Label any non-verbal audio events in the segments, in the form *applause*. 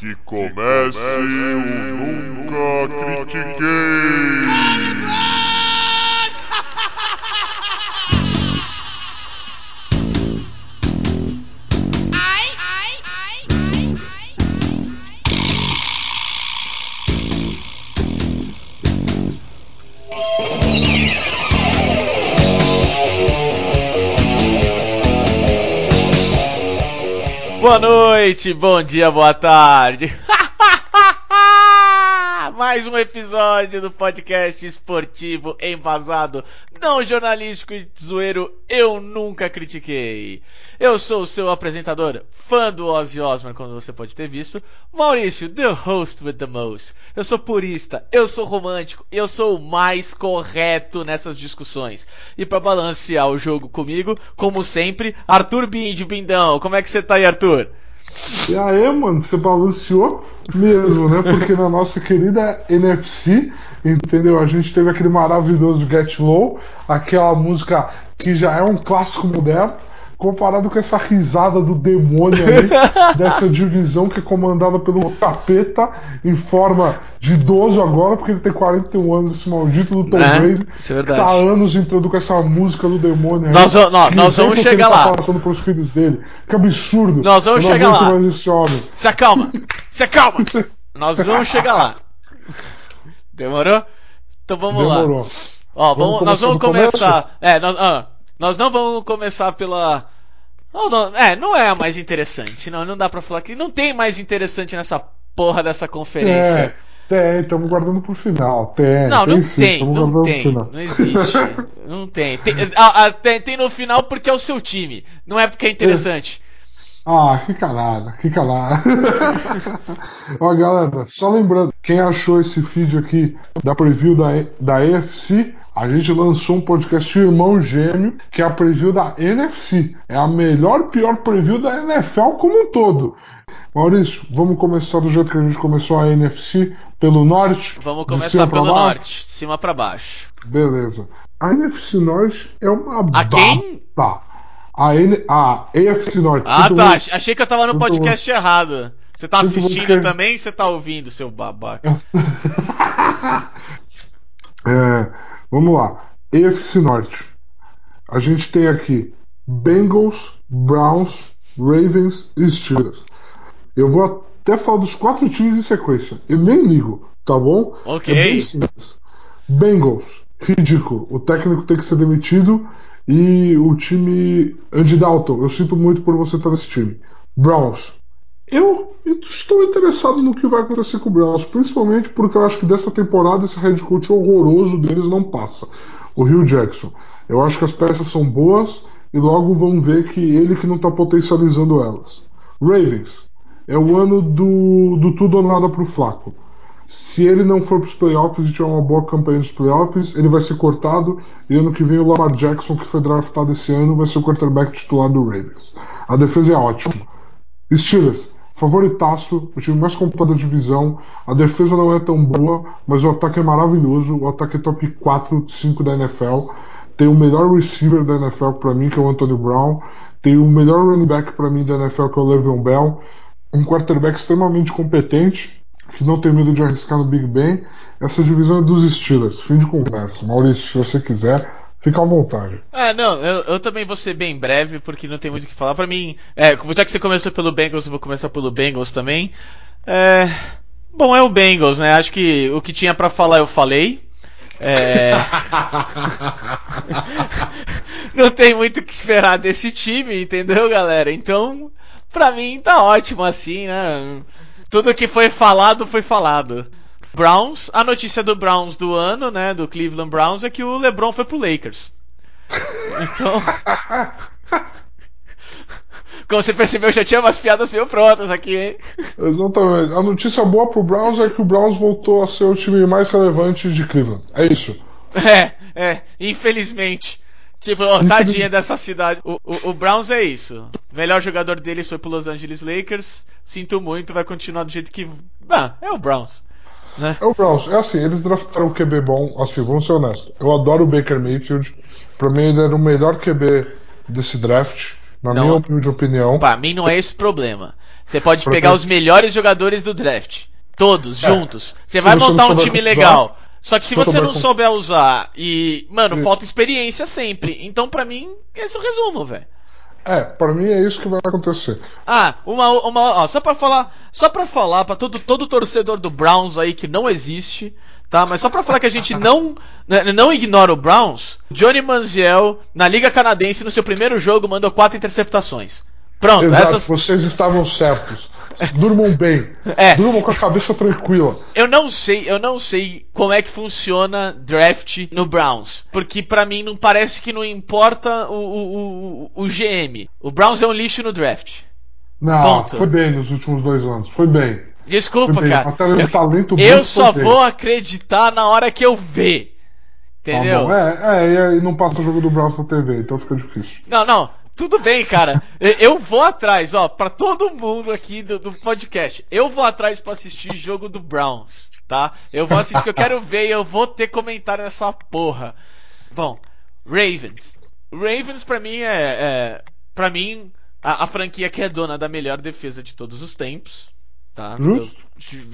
Que comece o Nunca Critiquei! Boa noite, bom dia, boa tarde. *laughs* Mais um episódio do podcast esportivo embasado, não jornalístico e zoeiro Eu Nunca Critiquei. Eu sou o seu apresentador, fã do Ozzy Osbourne, como você pode ter visto, Maurício, the host with the most. Eu sou purista, eu sou romântico, eu sou o mais correto nessas discussões. E para balancear o jogo comigo, como sempre, Arthur Bindi, Bindão. Como é que você tá aí, Arthur? E aí, mano, você balanceou mesmo, né? Porque na nossa querida NFC, entendeu? A gente teve aquele maravilhoso Get Low, aquela música que já é um clássico moderno, comparado com essa risada do demônio aí, *laughs* dessa divisão que é comandada pelo capeta em forma de idoso agora, porque ele tem 41 anos, esse maldito do Tom É, Brady. isso é verdade. Tá anos entrando com essa música do demônio aí. Nós vamos- nós- vamos chegar ele lá. Tá passando pros filhos dele. Que absurdo. Nós vamos não chegar lá. Se acalma! Se acalma! *laughs* Nós vamos chegar lá. Demorou? Então vamos lá. Demorou. Ó, Vamos vamos- nós vamos começar. É, nós, ah, nós não vamos começar pela. Não, não, é, não é a mais interessante. Não, não dá pra falar que não tem mais interessante nessa porra dessa conferência. É, tem, estamos guardando pro final. Tem, não, tem não sim, tem, não tem. Não existe. *laughs* não tem. Tem, ah, ah, tem. tem no final porque é o seu time. Não é porque é interessante. Ah, que calada, que calada. Ó, galera, só lembrando, quem achou esse feed aqui da preview da, da EFC, a gente lançou um podcast irmão gêmeo, que é a preview da NFC. É a melhor pior preview da NFL como um todo. Maurício, vamos começar do jeito que a gente começou a NFC, pelo norte? Vamos começar pelo norte, de cima pra baixo. Beleza. A NFC Norte é uma A quem? A, N... a AFC Norte. Ah, tá. muito. ach- Achei que eu tava no podcast errado. Você tá muito assistindo que- também? Você tá ouvindo, seu babaca? *laughs* É, vamos lá. AFC Norte. A gente tem aqui Bengals, Browns, Ravens e Steelers. Eu vou até falar dos quatro times em sequência. Eu nem ligo, tá bom? Ok. É. Bengals, ridículo. O técnico tem que ser demitido e o time Andy Dalton. Eu sinto muito por você estar nesse time. Browns. Eu estou interessado no que vai acontecer com o Browns, principalmente porque eu acho que dessa temporada esse head coach horroroso deles não passa. O Hugh Jackson. Eu acho que as peças são boas e logo vão ver que ele que não está potencializando elas. Ravens. É o ano do, do tudo ou nada pro Flaco. Se ele não for para os playoffs e tiver uma boa campanha nos playoffs, ele vai ser cortado. E ano que vem o Lamar Jackson, que foi draftado esse ano, vai ser o quarterback titular do Ravens. A defesa é ótima. Steelers, favoritaço, o time mais completo da divisão. A defesa não é tão boa, mas o ataque é maravilhoso. O ataque é top 4, 5 da NFL. Tem o melhor receiver da NFL para mim, que é o Antonio Brown. Tem o melhor running back para mim da NFL, que é o Le'Veon Bell. Um quarterback extremamente competente, que não tem medo de arriscar no Big Ben. Essa divisão é dos Steelers. Fim de conversa. Maurício, se você quiser, fica à vontade. É, não, eu, eu também vou ser bem breve, porque não tem muito o que falar. Pra mim, é, já que você começou pelo Bengals, eu vou começar pelo Bengals também. É, bom, é o Bengals, né? Acho que o que tinha pra falar eu falei. É, *laughs* não tem muito o que esperar desse time, entendeu, galera? Então, pra mim tá ótimo assim, né? Tudo que foi falado foi falado. Browns, a notícia do Browns do ano, né, do Cleveland Browns é que o LeBron foi pro Lakers. *laughs* Então, como você percebeu, já tinha umas piadas meio prontas aqui, hein? Exatamente. A notícia boa pro Browns é que o Browns voltou a ser o time mais relevante de Cleveland. É isso. É, é, infelizmente. Tipo, ó, tadinha dessa cidade. O, o, o Browns é isso. O melhor jogador deles foi pro Los Angeles Lakers. Sinto muito, vai continuar do jeito que. Ah, é o Browns. Né? É o Browns. É assim, eles draftaram o QB bom. Assim, vamos ser honestos. Eu adoro o Baker Mayfield. Pra mim, ele era o melhor QB desse draft. Na Não. minha humilde opinião. Pra mim não é esse o problema. Você pode Pra pegar ter- os melhores jogadores do draft. Todos, É. juntos. Você Se vai montar um time legal. Só que se você não com- souber usar e. Mano, Isso. falta experiência sempre. Então, pra mim, esse é o resumo, velho. É, pra mim é isso que vai acontecer. Ah, uma, uma ó, só pra falar, só para falar pra todo todo torcedor do Browns aí que não existe, tá? Mas só pra falar que a gente não né, não ignora o Browns. Johnny Manziel na Liga Canadense no seu primeiro jogo mandou quatro interceptações. Pronto, Exato, essas vocês estavam certos. Durmam bem. É. Durmam com a cabeça tranquila. Eu não sei, eu não sei como é que funciona draft no Browns, porque pra mim não parece que não importa o, o, o, o GM. O Browns é um lixo no draft. Não, Ponto. foi bem nos últimos dois anos. Foi bem. Desculpa, Foi bem. cara. Talento Eu bruto só vou bem. acreditar na hora que eu ver. Tá Entendeu? bom. É, é, e aí não passa o jogo do Browns na TV, então fica difícil. Não, não. Tudo bem, cara. Eu- vou atrás, ó, pra todo mundo aqui do, do podcast. Eu vou atrás pra assistir jogo do Browns, tá? Eu vou assistir eu quero ver e eu vou ter comentário nessa porra. Bom, Ravens. Ravens pra mim é, é para mim a, a franquia que é dona da melhor defesa de todos os tempos, tá? Justo.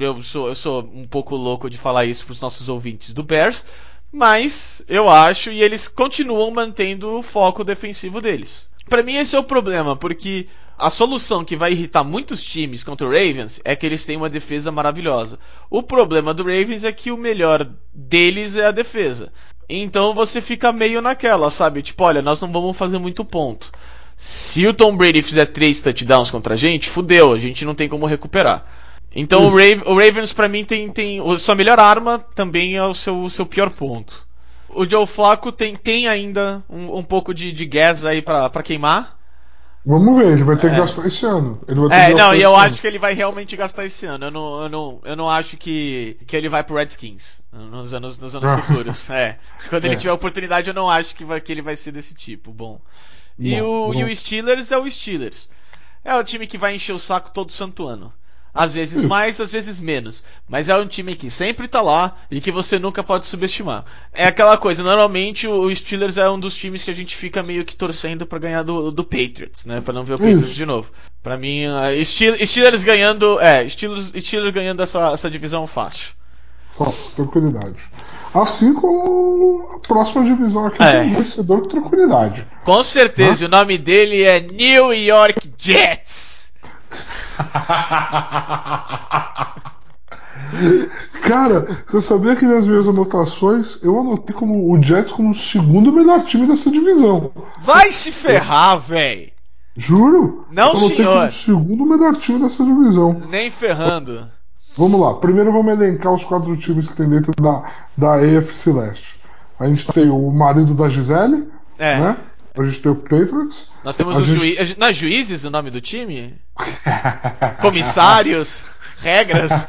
Eu, eu sou eu sou um pouco louco de falar isso pros nossos ouvintes do Bears, mas eu acho e eles continuam mantendo o foco defensivo deles. Pra mim esse é o problema, porque a solução que vai irritar muitos times contra o Ravens é que eles têm uma defesa maravilhosa. O problema do Ravens é que o melhor deles é a defesa. Então você fica meio naquela, sabe? Tipo, olha, nós não vamos fazer muito ponto. Se o Tom Brady fizer três touchdowns contra a gente, fudeu, a gente não tem como recuperar. Então o, Rav- o Ravens pra mim tem, tem sua melhor arma também é o seu, o seu pior ponto. O Joe Flacco tem, tem ainda um, um pouco de, de gas aí pra, pra queimar. Vamos ver, ele vai ter É. que gastar esse ano. Ele É, não, e eu ano. acho que ele vai realmente gastar esse ano. Eu não, eu não, eu não acho que, que ele vai pro Redskins nos anos, nos anos futuros. É. Quando ele É. tiver oportunidade, eu não acho que, vai, que ele vai ser desse tipo. Bom. E, o, e o Steelers é o Steelers. É o time que vai encher o saco todo santo ano. Às vezes Isso. mais, às vezes menos. Mas é um time que sempre tá lá e que você nunca pode subestimar. É aquela coisa, normalmente o Steelers é um dos times que a gente fica meio que torcendo pra ganhar do, do Patriots, né? Pra não ver o Patriots Isso. de novo. Pra mim, Steel- Steelers ganhando. É, Steelers, Steelers ganhando essa, essa divisão fácil. Só, tranquilidade. Assim como a próxima divisão aqui É. tem um vencedor com tranquilidade. Com certeza, o nome dele é New York Jets. Cara, você sabia que nas minhas anotações eu anotei como o Jets como o segundo melhor time dessa divisão. Vai se ferrar, véi. Juro? Não, eu senhor. como o segundo melhor time dessa divisão. Nem ferrando. Vamos lá, primeiro vamos elencar os quatro times que tem dentro da, da AFC Leste. A gente tem o marido da Gisele, É. né? A gente tem o Patriots. Nós temos os gente- juízes. Não é juízes o nome do time? Comissários? *laughs* Regras?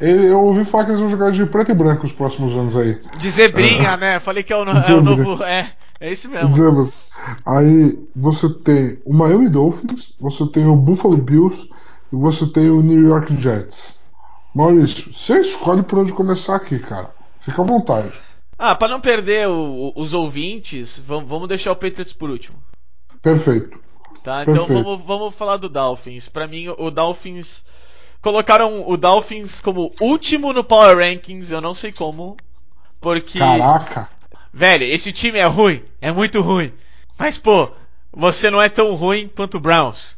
Eu ouvi falar que eles vão jogar de preto e branco os próximos anos aí. De zebrinha, né? Falei que é o, é o novo. É, é isso mesmo. Dizemos. Aí você tem o Miami Dolphins, você tem o Buffalo Bills e você tem o New York Jets. Maurício, você escolhe por onde começar aqui, cara. Fica à vontade. Ah, pra não perder o- os ouvintes, vamos, deixar o Patriots por último. Perfeito. Tá? Então Perfeito. vamos, vamos falar do Dolphins. Pra mim, o Dolphins. Colocaram o Dolphins como último no Power Rankings, eu não sei como. Porque. Caraca. Velho, esse time é ruim, é muito ruim. Mas, pô, você não é tão ruim quanto o Browns.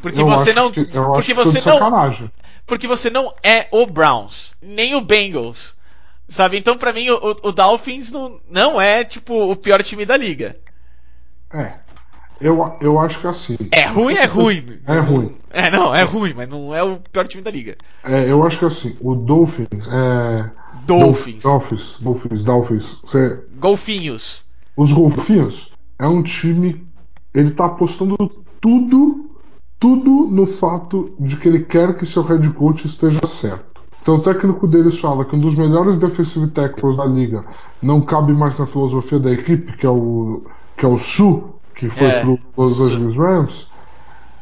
Porque Eu você não. que- eu porque você não. sacanagem. Porque você não é o Browns, nem o Bengals. Sabe? Então, pra mim, o, o Dolphins não, não é, tipo, o pior time da liga. É. Eu, eu acho que assim. É ruim, é ruim. É ruim. É, não, é ruim, mas não é o pior time da liga. É, eu acho que assim, o Dolphins é. Dolphins. Dolphins, Dolphins, Dolphins. Cê- Golfinhos. os Golfinhos é um time. Ele tá apostando tudo, tudo no fato de que ele quer que seu head coach esteja certo. Então o técnico deles fala que um dos melhores defensive tackles da liga não cabe mais na filosofia da equipe, que é o que é o Su, que foi É, pro Los. Angeles Rams.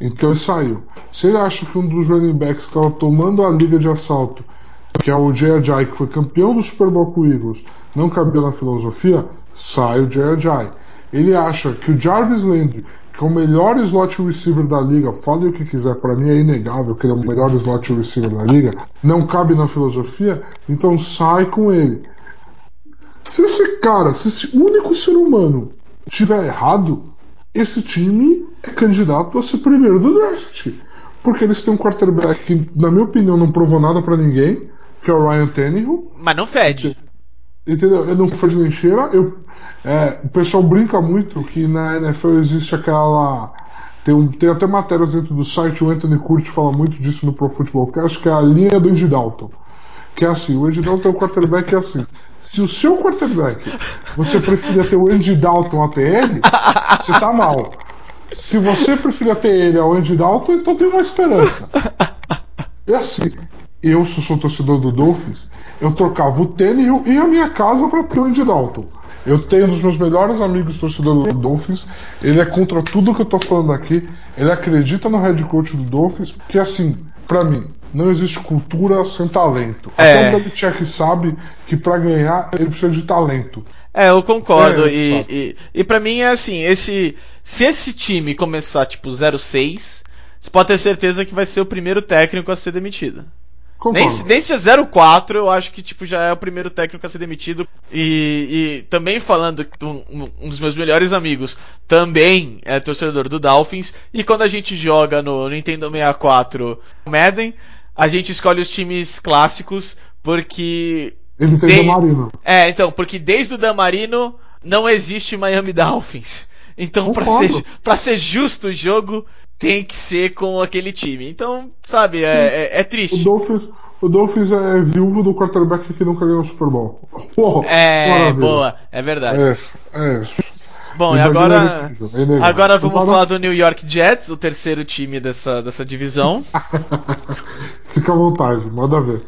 Então ele saiu. Se ele acha que um dos running backs que estava tomando a liga de assalto, que é o Ajay, que foi campeão do Super Bowl com o Eagles, não cabia na filosofia, sai o Ajay. Ele acha que o Jarvis Landry, que é o melhor slot receiver da liga, fale o que quiser, para mim é inegável que ele é o melhor slot receiver da liga, não cabe na filosofia, então sai com ele. Se esse cara, se esse único ser humano tiver errado, esse time é candidato a ser primeiro do draft. Porque eles têm um quarterback que, na minha opinião, não provou nada para ninguém, que é o Ryan Tannehill. Mas não fede. Entendeu? Ele não fede nem cheira. Eu, é, o pessoal brinca muito que na NFL existe aquela. Tem, um, tem até matérias dentro do site, o Anthony Curti fala muito disso no Pro Football Cast, que é a linha do Andy Dalton. Que é assim, o Andy Dalton é um quarterback que é assim. Se o seu quarterback você preferia ter o Andy Dalton até ele, você tá mal. Se você preferia ter ele ao Andy Dalton, então tem uma esperança. É assim, eu, se sou torcedor do Dolphins, eu trocava o tênis e a minha casa para ter o Andy Dalton. Eu tenho um dos meus melhores amigos torcedor do Dolphins. Ele é contra tudo que eu tô falando aqui. Ele acredita no head coach do Dolphins, porque assim, para mim, não existe cultura sem talento. É. Até o Belichick sabe que para ganhar ele precisa de talento. É, eu concordo. É, e, e, e para mim é assim, esse. Se esse time começar tipo 06, você pode ter certeza que vai ser o primeiro técnico a ser demitido. Nem, nem se é 04, eu acho que tipo, já é o primeiro técnico a ser demitido. E, e também falando um, um dos meus melhores amigos também é torcedor do Dolphins. E quando a gente joga no Nintendo 64 Madden, a gente escolhe os times clássicos porque. Ele tem Tem- o Marino. É, então, porque desde o Damarino não existe Miami Dolphins. Então, Concordo. ser, pra ser justo o jogo, tem que ser com aquele time. Então, sabe, é, é, é O triste. Dolphins, o Dolphins é viúvo do quarterback que nunca ganhou o Super Bowl. *laughs* Pô, É, maravilha. boa, é verdade. É, é. Bom, e agora. é. Agora vamos falar do New York Jets, o terceiro time dessa, dessa divisão. *laughs* Fica à vontade, manda ver.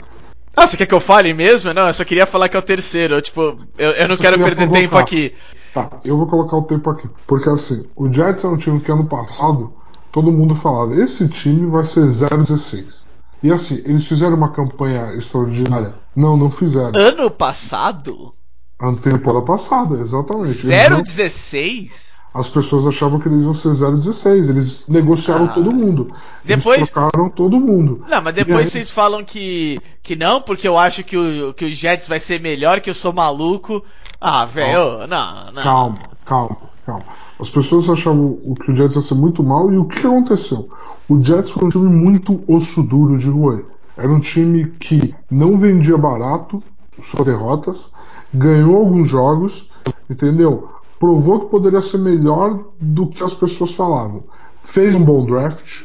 Ah, você quer que eu fale mesmo? Não, eu só queria falar que é o terceiro. Eu, tipo, eu, eu não só quero perder provocar. tempo aqui. Tá, eu vou colocar o tempo aqui. Porque assim, o Jets é um time que ano passado todo mundo falava: esse time vai ser 0-16. E assim, eles fizeram uma campanha extraordinária? Não, não fizeram. Ano passado? Ano temporada passada, exatamente. Eles não- 016? As pessoas achavam que eles iam ser 0-16. Eles negociaram Ah. todo mundo. Depois- Eles trocaram todo mundo. Não, mas E aí- depois vocês falam que, que não, porque eu acho que o, que o Jets vai ser melhor, que eu sou maluco. Ah, velho, não, não. Calma, calma, calma. As pessoas achavam que o Jets ia ser muito mal e o que aconteceu? O Jets foi um time muito osso duro de roer. Era um time que não vendia barato suas derrotas, ganhou alguns jogos, entendeu? Provou que poderia ser melhor do que as pessoas falavam. Fez um bom draft,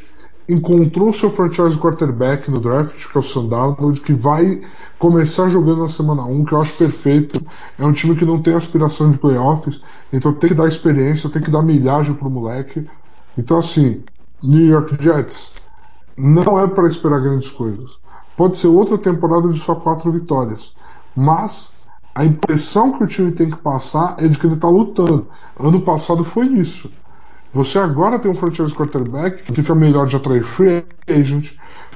encontrou seu franchise quarterback no draft, que é o Sandarnold, que vai começar jogando na semana 1, que eu acho perfeito. É um time que não tem aspiração de playoffs, então tem que dar experiência, tem que dar milhagem pro moleque. Então, assim, New York Jets não é para esperar grandes coisas. Pode ser outra temporada de só quatro vitórias, mas a impressão que o time tem que passar é de que ele está lutando. Ano passado foi isso. Você agora tem um franchise quarterback que fica melhor de atrair free agent,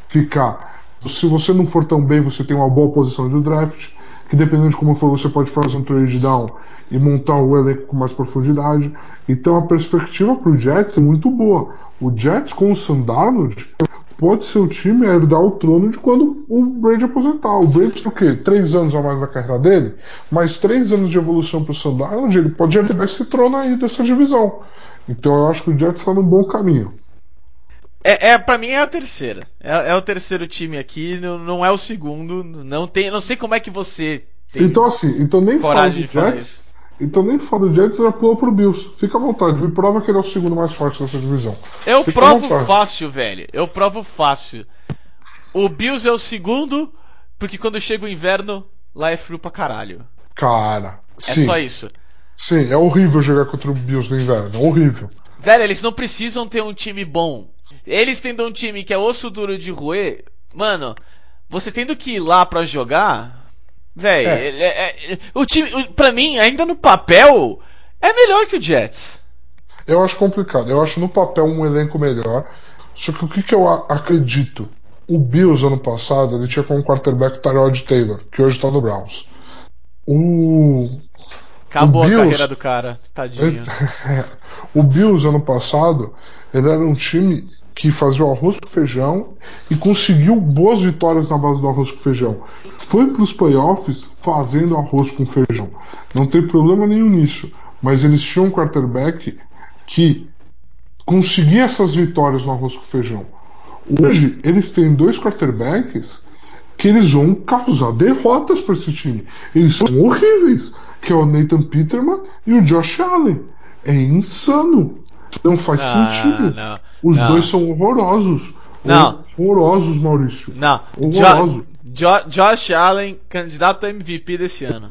ficar. Se você não for tão bem, você tem uma boa posição de draft, que dependendo de como for, você pode fazer um trade down e montar o elenco com mais profundidade. Então a perspectiva para o Jets é muito boa. O Jets com o Sandarnold pode ser o time a herdar o trono de quando o Brady aposentar. O Brady tem o quê? Três anos a mais na carreira dele, mais três anos de evolução para o Sandarnold, ele pode herdar esse trono aí dessa divisão. Então eu acho que o Jets está no bom caminho. É, é, pra mim é a terceira. É, é o terceiro time aqui, não, não é o segundo. Não tem, não sei como é que você tem Então assim, então nem fala do Jets, então nem fala do Jets, já pulou pro Bills. Fica à vontade, me prova que ele é o segundo mais forte dessa divisão. Eu Fica provo fácil, velho. Eu provo fácil. O Bills é o segundo, porque quando chega o inverno, lá é frio pra caralho. Cara, É sim, só isso. sim, é horrível jogar contra o Bills no inverno, é horrível. Velho, eles não precisam ter um time bom. Eles tendo um time que é osso duro de roer, mano, você tendo que ir lá pra jogar, velho, É. é- é- o time, o- pra mim, ainda no papel, é melhor que o Jets. Eu acho complicado. Eu acho no papel um elenco melhor. Só que o que, que eu acredito? O Bills ano passado ele tinha como quarterback Tyrod Taylor, que hoje está no Browns. O Acabou O a Bills- carreira do cara, tadinho. *laughs* o Bills, ano passado, ele era um time que fazia o arroz com feijão e conseguiu boas vitórias na base do arroz com feijão. Foi para os playoffs fazendo arroz com feijão. Não tem problema nenhum nisso. Mas eles tinham um quarterback que conseguia essas vitórias no arroz com feijão. Hoje, eles têm dois quarterbacks que eles vão causar derrotas para esse time. Eles são horríveis, que é o Nathan Peterman e o Josh Allen. É insano. Não faz Ah, sentido. não, Os não. dois são horrorosos. Não. Horrorosos, Maurício. Não, Horroroso. Jo- Jo- Josh Allen, candidato a MVP desse ano.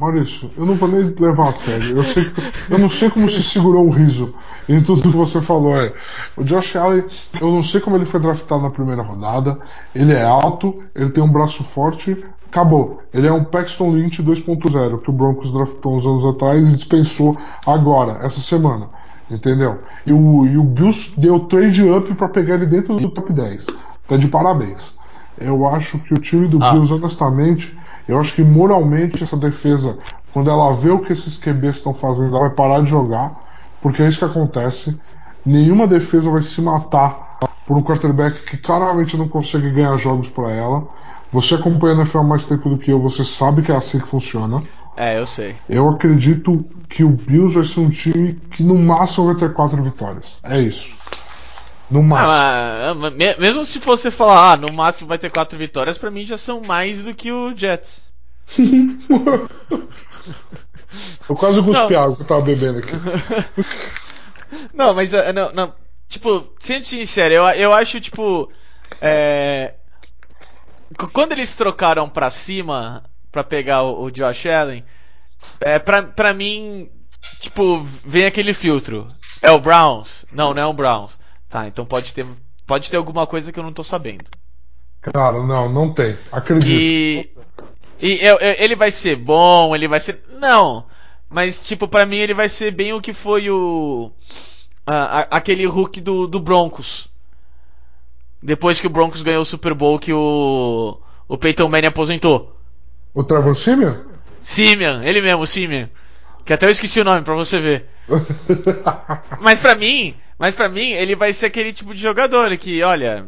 Maurício, eu não vou nem levar a sério. Eu, sei eu não sei como se segurou o riso em tudo que você falou. É. O Josh Allen, eu não sei como ele foi draftado na primeira rodada. Ele é alto, ele tem um braço forte. Acabou. Ele é um Paxton Lynch 2.0 que o Broncos draftou uns anos atrás e dispensou agora, essa semana. Entendeu? E o, e o Bills deu trade up pra pegar ele dentro do top 10. Tá de parabéns. Eu acho que o time do Ah. Bills, honestamente, eu acho que moralmente essa defesa, quando ela vê o que esses QBs estão fazendo, ela vai parar de jogar, porque é isso que acontece. Nenhuma defesa vai se matar por um quarterback que claramente não consegue ganhar jogos para ela. Você acompanha a NFL há mais tempo do que eu, você sabe que é assim que funciona. É, eu sei. Eu acredito que o Bills vai ser um time que no máximo vai ter quatro vitórias. É isso. No máximo. Ah, mas me- mesmo se você falar, ah, no máximo vai ter quatro vitórias, pra mim já são mais do que o Jets. *laughs* eu quase cuspi água que eu tava bebendo aqui. *laughs* Não, mas ah, não, não, tipo, sendo sincero, eu, eu acho tipo é, qu- quando eles trocaram pra cima pra pegar o, o Josh Allen, é, pra, pra mim, tipo, vem aquele filtro. É o Browns? Não, não é o Browns. Tá, então pode ter, pode ter alguma coisa que eu não tô sabendo. Cara, não, não tem. Acredito. E, e eu- eu- ele vai ser bom, ele vai ser. Não. Mas, tipo, pra mim ele vai ser bem o que foi o. a- a- aquele Hulk do, do Broncos. Depois que o Broncos ganhou o Super Bowl que o. O Peyton Manning aposentou. O Trevor Simeon? Simeon, ele mesmo, Simeon. Que até eu esqueci o nome pra você ver. *laughs* Mas pra mim, mas para mim ele vai ser aquele tipo de jogador que, olha,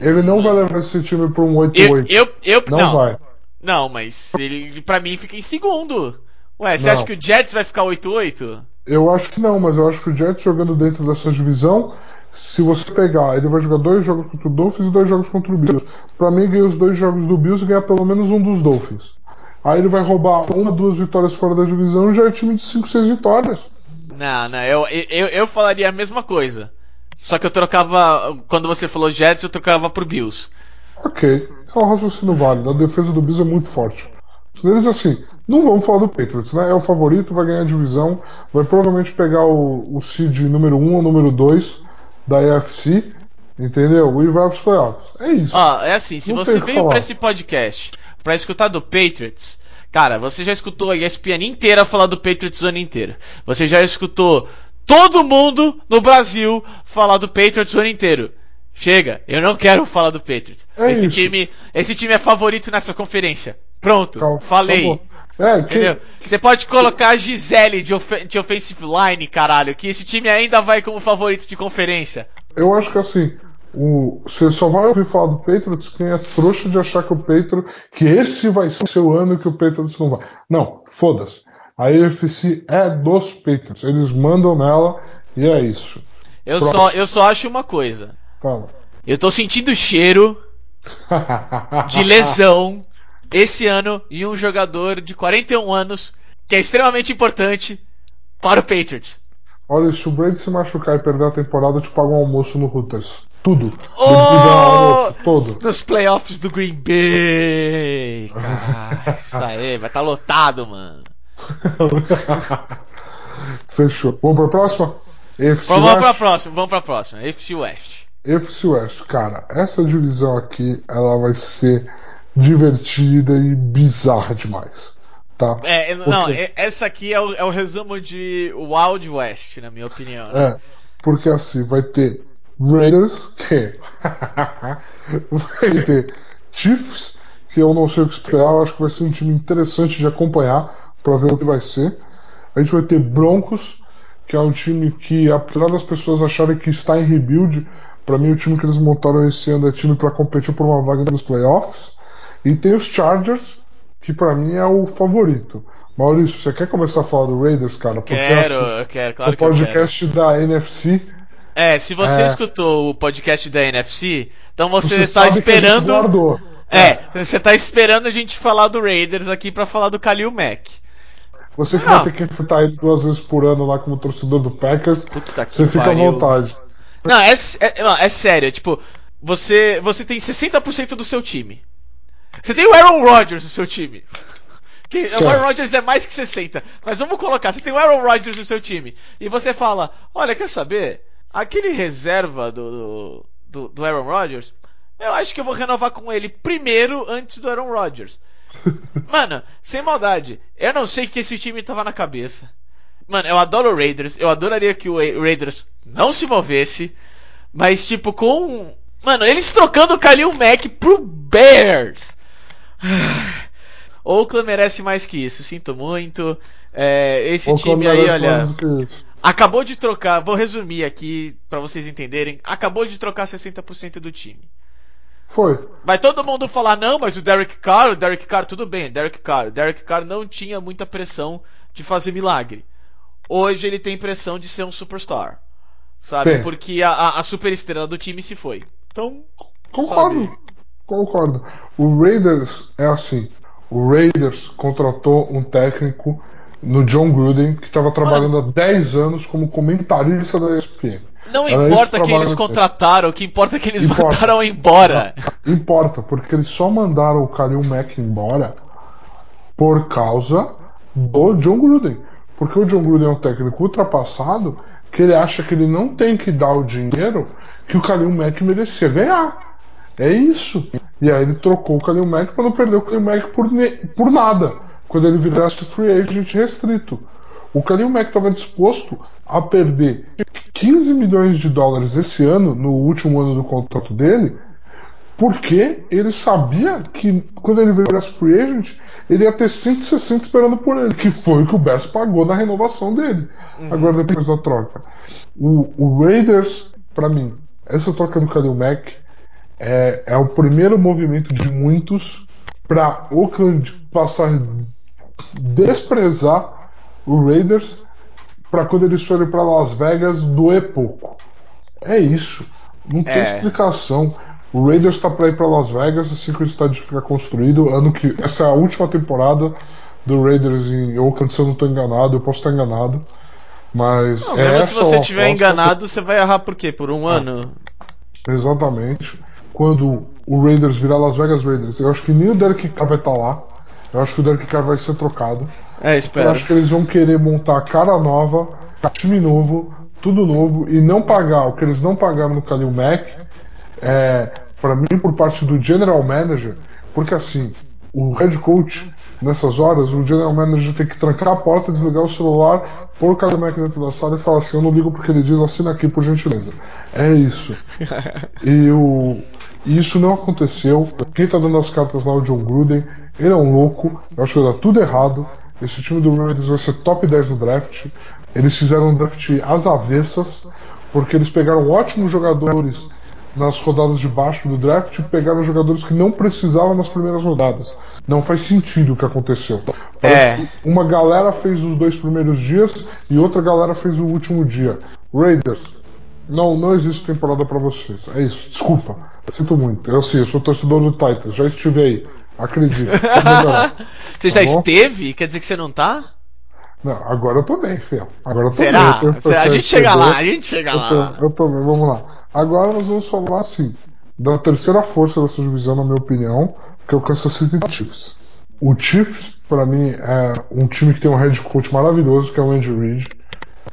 Ele não vai levar esse time pra um eu 8-8. eu, eu Não, não, vai. Não, mas ele pra mim fica em segundo. Ué, você Não. acha que o Jets vai ficar 8-8? Eu acho que não, mas eu acho que o Jets jogando dentro dessa divisão, se você pegar, ele vai jogar dois jogos contra o Dolphins e dois jogos contra o Bills. Pra mim, ganhar os dois jogos do Bills e ganhar pelo menos um dos Dolphins. Aí ele vai roubar uma, duas vitórias fora da divisão e já é time de 5, 6 vitórias. Não, não, eu, eu, eu falaria a mesma coisa. Só que eu trocava. Quando você falou Jets, eu trocava pro Bills. Ok, é um raciocínio válido. A defesa do Bills é muito forte. Eles assim, não vamos falar do Patriots, né? É o favorito, vai ganhar a divisão, vai provavelmente pegar o, o seed número 1 ou número 2 da AFC, entendeu? E vai pros playoffs. É isso. Ó, é assim, se Não você veio pra esse podcast pra escutar do Patriots, cara, você já escutou a ESPN inteira falar do Patriots o ano inteiro. Você já escutou todo mundo no Brasil falar do Patriots o ano inteiro. Chega, eu não quero falar do Patriots. É esse isso. time, esse time é favorito nessa conferência. Pronto, Calma, falei. É, que, Entendeu? Você pode colocar a Gisele de, ofe- de offensive line, caralho, que esse time ainda vai como favorito de conferência. eu acho que assim, o, você só vai ouvir falar do Patriots quem é trouxa de achar que o Patriots, que esse vai ser o ano que o Patriots não vai. Não, foda-se. A AFC é dos Patriots, eles mandam nela e é isso. Eu Próximo. só, eu só acho uma coisa. Fala. Eu tô sentindo o cheiro de lesão *laughs* esse ano em um jogador de 41 anos que é extremamente importante para o Patriots. Olha, se o Brady se machucar e perder a temporada, eu te pago um almoço no Hooters. Tudo. Oh! Almoço, todo. Nos playoffs do Green Bay. Cara, *laughs* isso aí, vai estar lotado, mano. *laughs* Fechou. Vamos pra próxima? AFC Vamos West? pra próxima, vamos pra próxima. FC West. AFC West, cara, essa divisão aqui, ela vai ser divertida e bizarra demais. Tá? É, não, é- essa aqui é o, é o resumo de Wild West, na minha opinião. né? É, porque assim, vai ter Raiders, que vai ter Chiefs, que eu não sei o que esperar, eu acho que vai ser um time interessante de acompanhar, para ver o que vai ser. A gente vai ter Broncos, que é um time que, apesar das pessoas acharem que está em rebuild, para mim o time que eles montaram esse ano é time para competir por uma vaga nos playoffs. E tem os Chargers, que para mim é o favorito. Maurício, você quer começar a falar do Raiders, cara? Porque quero, assim, eu quero, claro o podcast da NFC. É, se você é... escutou o podcast da NFC, então você, está esperando. É, você tá esperando a gente falar do Raiders aqui para falar do Kalil Mack. Você que não. vai ter que enfrentar ele duas vezes por ano lá como torcedor do Packers, você fica à vontade. Não, é, é, é sério, tipo, você, você tem 60% do seu time. Você tem o Aaron Rodgers no seu time. Que, o Aaron Rodgers é mais que 60. Mas vamos colocar, você tem o Aaron Rodgers no seu time. E você fala, olha, quer saber? Aquele reserva do, do, do Aaron Rodgers, eu acho que eu vou renovar com ele primeiro antes do Aaron Rodgers. *laughs* Mano, sem maldade, eu não sei que esse time tava na cabeça. Mano, eu adoro o Raiders, eu adoraria que o Raiders não se movesse, mas tipo com. Mano, eles trocando o Kalil Mack pro Bears. *sighs* Oakland merece mais que isso, sinto muito. É, esse Oakland time aí, olha. Acabou de trocar, vou resumir aqui para vocês entenderem. Acabou de trocar 60% do time. Foi. Vai todo mundo falar, não, mas o Derek Carr, o Derek Carr, tudo bem, Derek Carr. O Derek Carr não tinha muita pressão de fazer milagre. Hoje ele tem pressão de ser um superstar. Sabe? Sim. Porque a, a superestrela do time se foi. Então. Concordo. Sabe? Concordo. O Raiders é assim. O Raiders contratou um técnico no John Gruden que estava trabalhando Mano. há 10 anos como comentarista da ESPN. Não Era importa quem eles contrataram, o que importa é que eles importa. mandaram embora. Importa, porque eles só mandaram o Kalil Mack embora por causa do John Gruden. Porque o John Gruden é um técnico ultrapassado que ele acha que ele não tem que dar o dinheiro que o Kalil Mack merecia ganhar. É isso. E aí ele trocou o Kalil Mack para não perder o Kalil Mack por, por nada. Quando ele virasse free agent restrito. O Kalil Mack estava disposto a perder 15 milhões de dólares esse ano, no último ano do contrato dele, porque ele sabia que quando ele as free agent, ele ia ter 160 esperando por ele, que foi o que o Bears pagou na renovação dele. Uhum. Agora, depois da troca. O, o Raiders, para mim, essa troca do Khalil Mack é, é o primeiro movimento de muitos para Oakland passar desprezar o Raiders para quando eles forem para Las Vegas doer pouco. É isso. Não tem é. explicação. O Raiders está para ir para Las Vegas assim que o estádio ficar construído. Ano que essa é a última temporada do Raiders em Oakland, se eu não estou enganado, eu posso estar enganado. Mas não, é mesmo se você estiver enganado, você vai errar por quê? Por um ah, ano? Exatamente. Quando o Raiders virar Las Vegas Raiders, eu acho que nem o Derek Carr vai estar tá lá. Eu acho que o Derek Carr vai ser trocado. É, espero. Eu acho que eles vão querer montar cara nova, time novo, tudo novo e não pagar o que eles não pagaram no Kalil Mack. É, para mim, por parte do general manager, porque assim, o head coach, nessas horas, o general manager tem que trancar a porta, desligar o celular, pôr o Kalil Mack dentro da sala e falar assim: Eu não ligo porque ele diz, assina aqui por gentileza. É isso. *laughs* e o, isso não aconteceu. Quem tá dando as cartas lá é o John Gruden. Ele é um louco. Eu acho que vai dar tudo errado. Esse time do Raiders vai ser top 10 no draft. Eles fizeram um draft às avessas, porque eles pegaram ótimos jogadores nas rodadas de baixo do draft e pegaram jogadores que não precisavam nas primeiras rodadas. Não faz sentido o que aconteceu. É. Uma galera fez os dois primeiros dias e outra galera fez o último dia. Raiders, não, não existe temporada para vocês. É isso. Desculpa. Sinto muito. Eu sei, eu sou torcedor do Titans. Já estive aí. Acredito. *laughs* você já tá esteve? Quer dizer que você não tá? Não, agora eu tô bem, filho. Agora eu tô Será? bem. Será? A gente chega lá, a gente chega eu lá. Tô, eu tô bem, vamos lá. Agora nós vamos falar assim, da terceira força dessa divisão, na minha opinião, que é o Kansas City Chiefs. O Chiefs, para mim, é um time que tem um head coach maravilhoso, que é o Andy Reid.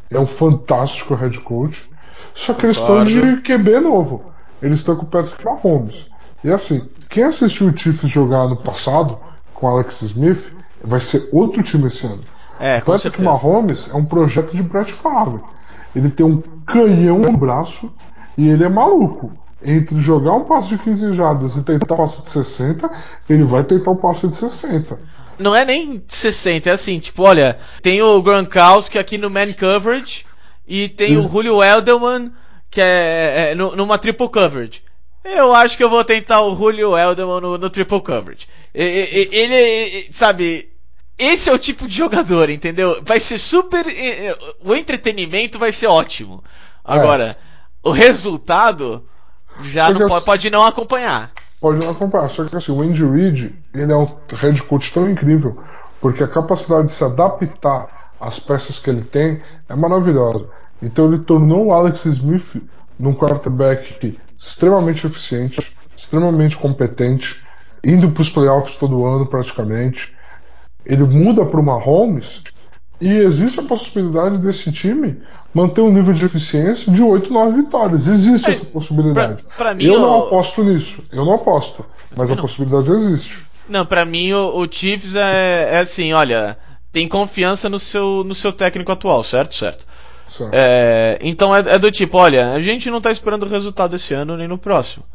É um fantástico head coach. Só que eles estão de QB novo. Eles estão com o Patrick Mahomes. E assim, quem assistiu o Chiefs jogar no passado, com Alex Smith, vai ser outro time esse ano. É, o Patrick certeza. Mahomes é um projeto de Brett Favre. Ele tem um canhão no braço e ele é maluco. Entre jogar um passo de 15 jardas e tentar um passo de 60, ele vai tentar um passo de 60. não é nem 60, é assim, tipo, olha, tem o Gronkowski aqui no man coverage e tem o Julio Elderman que é, é numa triple coverage. Eu acho que eu vou tentar o Julio Elderman no, no triple coverage. Ele, ele, sabe, esse é o tipo de jogador, entendeu? Vai ser super. O entretenimento vai ser ótimo. Agora, é. o resultado já não pode, pode não acompanhar. Pode não acompanhar. Só que assim, o Andy Reid, ele é um head coach tão incrível, porque a capacidade de se adaptar às peças que ele tem é maravilhosa. Então ele tornou o Alex Smith num quarterback extremamente eficiente, extremamente competente, indo para os playoffs todo ano praticamente. Ele muda para o Mahomes e existe a possibilidade desse time manter um nível de eficiência de 8, 9 vitórias. Existe é, essa possibilidade. Pra, pra mim, eu não aposto nisso. Eu não aposto. Mas a não. possibilidade existe. Não, para mim o, o Chiefs é, é, assim, olha, tem confiança no seu, no seu técnico atual, certo? Certo. É, então é, é, do tipo, olha, a gente não tá esperando o resultado esse ano nem no próximo.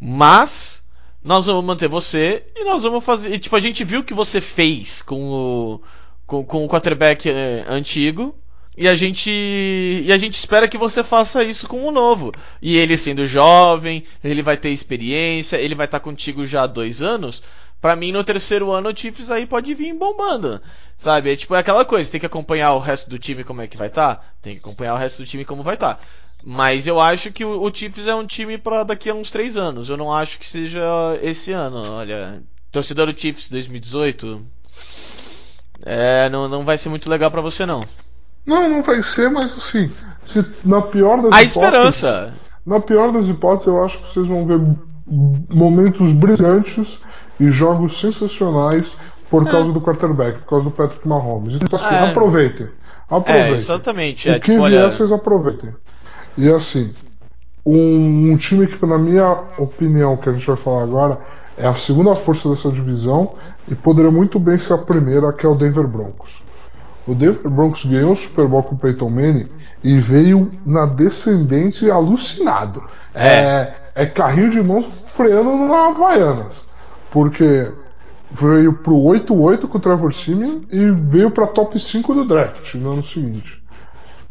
Mas nós vamos manter você e nós vamos fazer. E, tipo, a gente viu o que você fez com o, com, com o quarterback é, antigo e a gente e a gente espera que você faça isso com o novo. E ele sendo jovem, ele vai ter experiência, ele vai estar contigo já há dois anos. Para mim, no terceiro ano, o Chiefs aí pode vir bombando. Sabe? É tipo é aquela coisa, tem que acompanhar o resto do time como é que vai estar. Tá? Tem que acompanhar o resto do time como vai estar. Tá. Mas eu acho que o, o Chiefs é um time para daqui a uns três anos. Eu não acho que seja esse ano. Olha, torcedor do Chiefs 2018. É, não, não vai ser muito legal para você não. Não, não vai ser, mas assim, se, na pior das A hipóteses, esperança! Na pior das hipóteses, eu acho que vocês vão ver momentos brilhantes e jogos sensacionais por é. causa do quarterback, por causa do Patrick Mahomes. Então assim, é. aproveitem. Aproveitem. É, exatamente. O é, que tipo, vier, olha... vocês aproveitem. E assim, um, um, time que, na minha opinião, que a gente vai falar agora, é a segunda força dessa divisão e poderia muito bem ser a primeira, que é o Denver Broncos. O Denver Broncos ganhou o Super Bowl com o Peyton Manning e veio na descendente alucinado. É, é, é carrinho de mão freando na Havaianas. Porque veio pro 8-8 com o Trevor Simeon e veio para top 5 do draft no ano seguinte.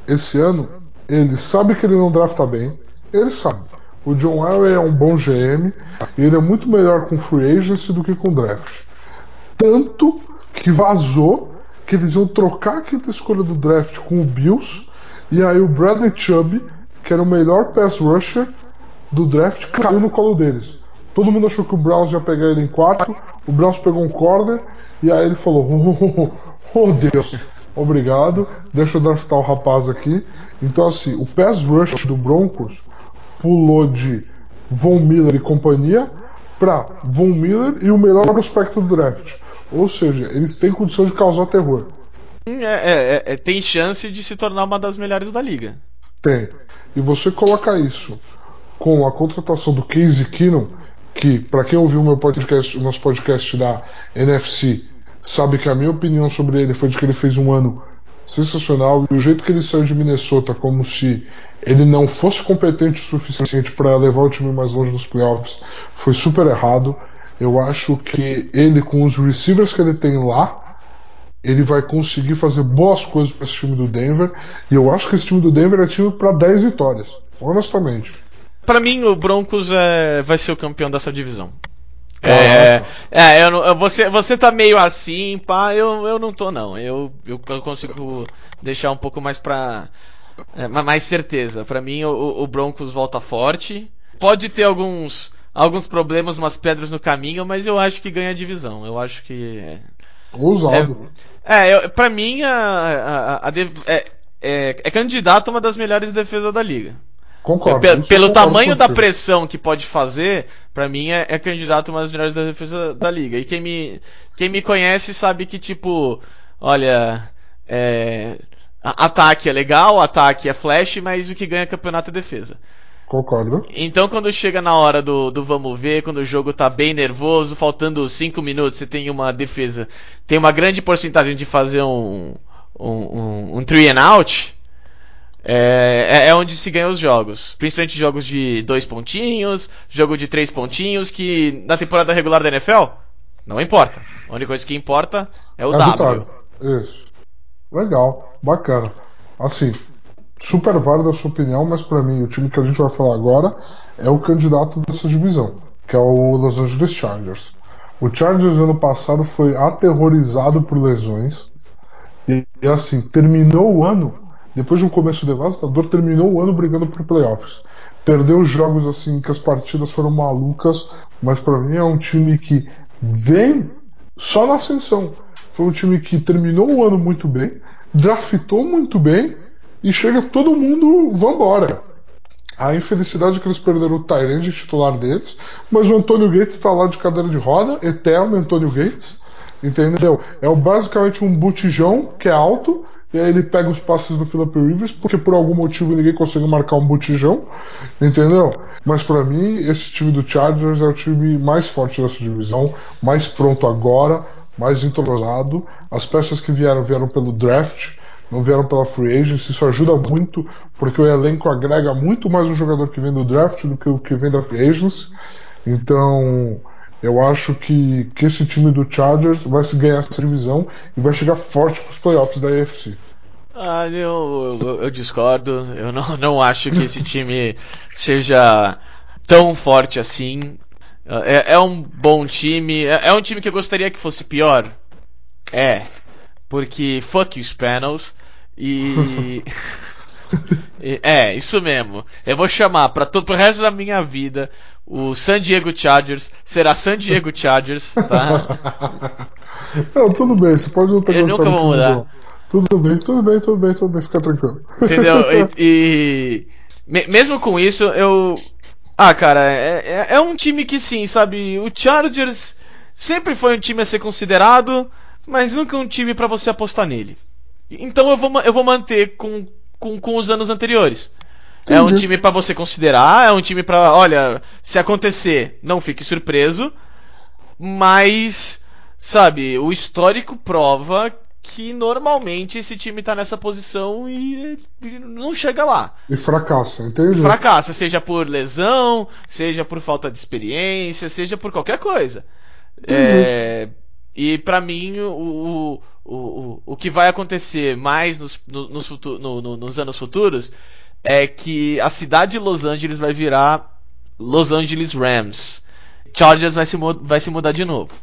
Esse ano, ele sabe que ele não drafta bem, ele sabe. O John Elway é um bom GM e ele é muito melhor com free agency do que com draft. Tanto que vazou que eles iam trocar a quinta escolha do draft com o Bills, e aí o Bradley Chubb, que era o melhor pass rusher do draft, caiu no colo deles. Todo mundo achou que o Browns ia pegar ele em quarto, o Browns pegou um corner, e aí ele falou: Oh, oh, oh, oh Deus, obrigado, deixa eu draftar o rapaz aqui. Então, assim, o pass rush do Broncos pulou de Von Miller e companhia para Von Miller e o melhor prospecto do draft. Ou seja, eles têm condição de causar terror. É, é, é, tem chance de se tornar uma das melhores da liga. Tem. E você coloca isso com a contratação do Casey Keenum, que, para quem ouviu meu podcast, o nosso podcast da NFC, sabe que a minha opinião sobre ele foi de que ele fez um ano sensacional e o jeito que ele saiu de Minnesota, como se ele não fosse competente o suficiente para levar o time mais longe nos playoffs, foi super errado. Eu acho que ele, com os receivers que ele tem lá, ele vai conseguir fazer boas coisas para esse time do Denver. E eu acho que esse time do Denver é time para 10 vitórias, honestamente. Para mim, o Broncos é, vai ser o campeão dessa divisão. É, é eu não, você, você tá meio assim, pá, eu, eu não tô não. Eu, eu consigo deixar um pouco mais pra. É, mais certeza. Para mim, o, o Broncos volta forte. Pode ter alguns alguns problemas, umas pedras no caminho, mas eu acho que ganha a divisão. Eu acho que. É, Ousado. É, é pra mim, a, a, a, é, é, é candidato a uma das melhores defesas da liga. Concordo. Pelo, pelo tamanho da pressão que pode fazer, para mim é, é, candidato uma das melhores defesas da liga. E quem me, quem me conhece sabe que, tipo, olha, é, ataque é legal, ataque é flash, mas o que ganha campeonato é defesa. Concordo. Então, quando chega na hora do, do vamos ver, quando o jogo tá bem nervoso, faltando 5 minutos, você tem uma defesa, tem uma grande porcentagem de fazer um, um, um, um three and out, é, é, é onde se ganha os jogos. Principalmente jogos de dois pontinhos, jogo de três pontinhos, que na temporada regular da NFL, Não importa. A única coisa que importa é o É W. vitória. Isso. Legal, bacana. Assim, super válida a sua opinião, mas pra mim o time que a gente vai falar agora é o candidato dessa divisão, que é o Los Angeles Chargers. O Chargers ano passado foi aterrorizado por lesões e, e, assim, terminou o ano, depois de um começo devastador, terminou o ano brigando por playoffs. Perdeu jogos assim que as partidas foram malucas, mas pra mim é um time que vem só na ascensão. Foi um time que terminou o ano muito bem, draftou muito bem e chega todo mundo, vambora. A infelicidade é que eles perderam o Tyrande titular deles, mas o Antônio Gates está lá de cadeira de roda, eterno Antônio Gates, entendeu? É basicamente um botijão que é alto, e aí ele pega os passes do Philip Rivers, porque por algum motivo ninguém consegue marcar um botijão, entendeu? Mas para mim, esse time do Chargers é o time mais forte dessa divisão, mais pronto agora, mais entrosado. As peças que vieram vieram pelo draft, não vieram pela free agency. Isso ajuda muito, porque o elenco agrega muito mais o jogador que vem do draft do que o que vem da free agency. Então, eu acho que, que esse time do Chargers vai se ganhar essa divisão e vai chegar forte para os playoffs da AFC. Ah, eu, eu, eu, discordo. Eu não, não acho que esse time seja tão forte assim. É, é um bom time. É, é, um time que eu gostaria que fosse pior. É. Porque fuck os panels. E. *laughs* é, isso mesmo. Eu vou chamar para todo pro resto da minha vida o San Diego Chargers será San Diego Chargers, tá? *laughs* Não, tudo bem, você pode não ter Eu nunca vou mudar. Tudo bem, tudo bem, tudo bem, tudo bem, fica tranquilo. Entendeu? *laughs* E, e mesmo com isso, eu. Ah, cara, é, é, é, um time que sim, sabe? O Chargers sempre foi um time a ser considerado, mas nunca um time para você apostar nele. Então eu vou, eu vou manter com, com, com os anos anteriores. É um time para você considerar, é um time para, olha, se acontecer, não fique surpreso, mas sabe, o histórico prova que normalmente esse time tá nessa posição e não chega lá. E fracassa, entende? Fracassa, seja por lesão, seja por falta de experiência, seja por qualquer coisa. É, e para mim, o, o, o, o que vai acontecer mais nos, nos, no, no, nos anos futuros é que a cidade de Los Angeles vai virar Los Angeles Rams. Chargers vai se, vai se mudar de novo.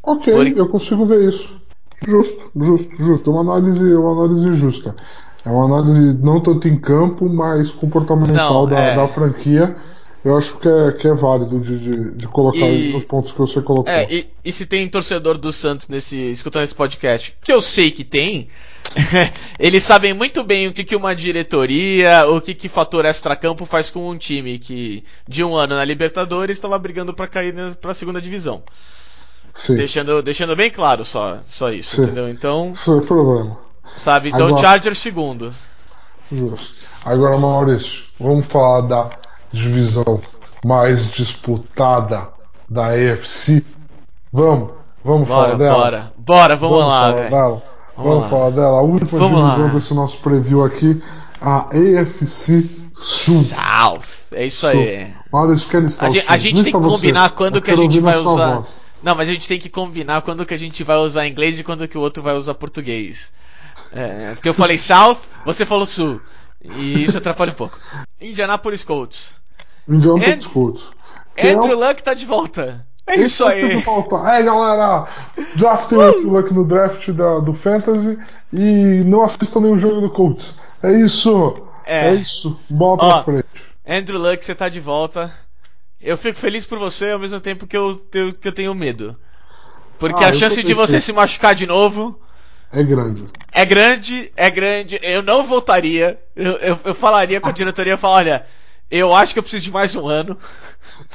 Ok, Por... eu consigo ver isso. Justo, justo, justo. Uma análise, uma análise justa. É uma análise não tanto em campo, mas comportamental não, da, é... da franquia. Eu acho que é, que é válido de, de, de colocar e, nos pontos que você colocou. É, e, e, se tem torcedor do Santos nesse, escutando esse podcast, que eu sei que tem, *laughs* eles sabem muito bem o que, que uma diretoria, o que, que fator extra-campo faz com um time que de um ano na Libertadores estava brigando para cair para a segunda divisão. Sim. Deixando, deixando bem claro só, só isso, Sim. entendeu? Então. Sem problema. Sabe, então Agora, Charger segundo. Justo. Agora, Maurício, vamos falar da divisão mais disputada da AFC. Vamos, vamos bora, falar dela. Bora, bora, vamos, vamos lá, velho. Vamos, vamos falar dela. A última vamos divisão lá. desse nosso preview aqui, a AFC Sul. South, é isso Sul. aí. Maurício, quer listar a, gente, a gente tem que combinar quando que a gente vai usar. Voz. Não, mas a gente tem que combinar quando que a gente vai usar inglês e quando que o outro vai usar português. É, porque eu falei South, você falou Sul. E isso atrapalha um pouco. *laughs* Indianapolis Colts. Indianapolis And... Colts. Andrew é... Luck tá de volta. É isso tá aí. É, galera, draftem o Andrew Luck no draft da, do Fantasy e não assistam nenhum jogo do Colts. É isso. É, é isso. Bola pra Ó, frente. Andrew Luck, você tá de volta. Eu fico feliz por você ao mesmo tempo que eu, que eu tenho medo. Porque ah, a chance de você se machucar de novo é grande. É grande, é grande. Eu não voltaria. Eu, eu, eu falaria com a diretoria, falar, olha, eu acho que eu preciso de mais um ano.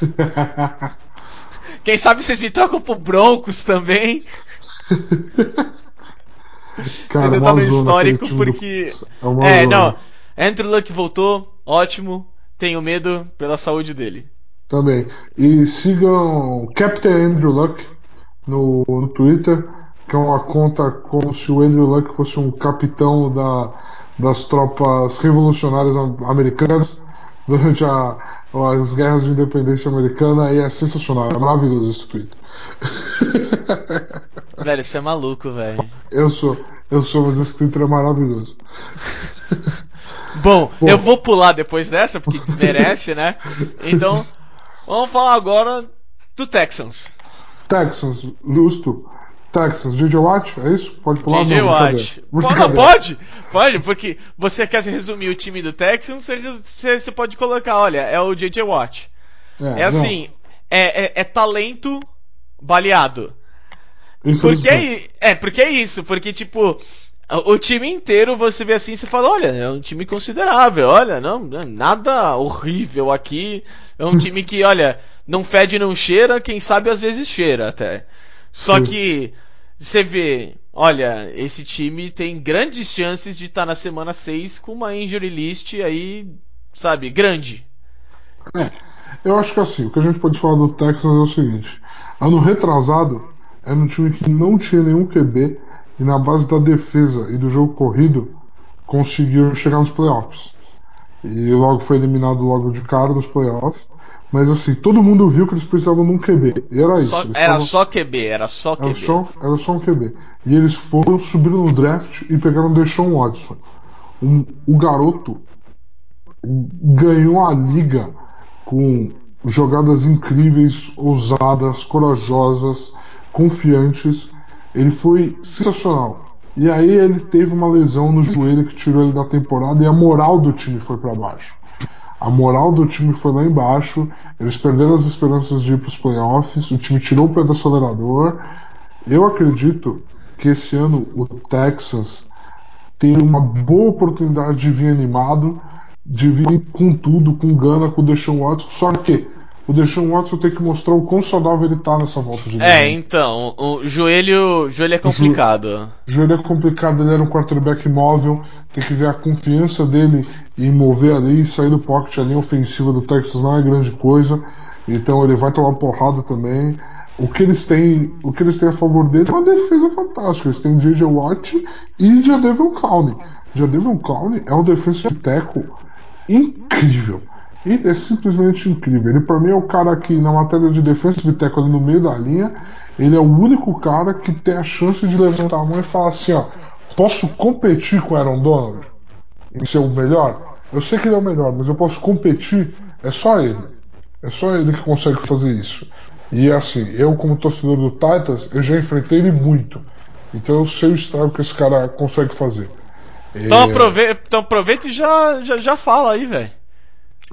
*laughs* Quem sabe vocês me trocam pro Broncos também. Cara, Entendeu? Tá no histórico porque. É, é não. Andrew Luck voltou, ótimo. Tenho medo pela saúde dele. Também. E sigam Captain Andrew Luck no, no Twitter que é uma conta como se o Andrew Luck fosse um capitão da, das tropas revolucionárias americanas durante a, as guerras de independência americana e é sensacional, é maravilhoso esse Twitter. *laughs* velho, você é maluco, velho. Eu sou, eu sou, mas esse título é maravilhoso. *laughs* Bom, Bom, eu vou pular depois dessa, porque desmerece, né? Então, vamos falar agora do Texans. Texans, justo. Texans, DJ Watt, é isso? Pode pular? DJ não, Watt. Pode, pode, pode, porque você quer resumir o time do Texans, você, você pode colocar, olha, é o DJ Watt. É, é assim, é, é, é, talento baleado. Porque é, é, porque é isso, porque tipo, o time inteiro você vê assim e você fala, olha, é um time considerável, olha, não, nada horrível aqui. É um *laughs* time que, olha, não fede, não cheira, quem sabe às vezes cheira até. Só Sim. que você vê, olha, esse time tem grandes chances de estar tá na semana 6 com uma injury list aí, sabe, grande. É, eu acho que assim, o que a gente pode falar do Texas é o seguinte: ano retrasado era um time que não tinha nenhum QB e na base da defesa e do jogo corrido conseguiu chegar nos playoffs. E logo foi eliminado logo de cara nos playoffs. Mas assim, todo mundo viu que eles precisavam de um QB. E era isso. Só, era tavam... só QB, era só QB. Era só, era só um QB. E eles foram, subiram no draft e pegaram o Deshaun Watson. Um, o garoto ganhou a liga com jogadas incríveis, ousadas, corajosas, confiantes. Ele foi sensacional. E aí ele teve uma lesão no joelho que tirou ele da temporada e a moral do time foi para baixo. A moral do time foi lá embaixo, eles perderam as esperanças de ir para os playoffs, o time tirou o pé do acelerador. Eu acredito que esse ano o Texas tem uma boa oportunidade de vir animado, de vir com tudo, com gana, com o Deshaun Watson, só que o Deshaun Watson tem que mostrar o quão saudável ele tá nessa volta de É, então, o joelho, joelho é complicado. O joelho é complicado, ele era um quarterback móvel, tem que ver a confiança dele em mover ali, sair do pocket, a linha ofensiva do Texas não é grande coisa, então ele vai tomar porrada também. O que eles têm, o que eles têm a favor dele é uma defesa fantástica. Eles têm J.J. Watt e Jadavion Clowney. Jadavion Clowney é um defensive tackle incrível. Ele é simplesmente incrível. Ele, para mim, é o cara que, na matéria de defesa de tackle ali no meio da linha, ele é o único cara que tem a chance de levantar a mão e falar assim: ó, posso competir com o Aaron Donald em ser o melhor? Eu sei que ele é o melhor, mas eu posso competir. É só ele. É só ele que consegue fazer isso. E assim, eu, como torcedor do Titans, eu já enfrentei ele muito. Então eu sei o estrago que esse cara consegue fazer. Então, é... aproveita, então aproveita e já, já, já fala aí, velho.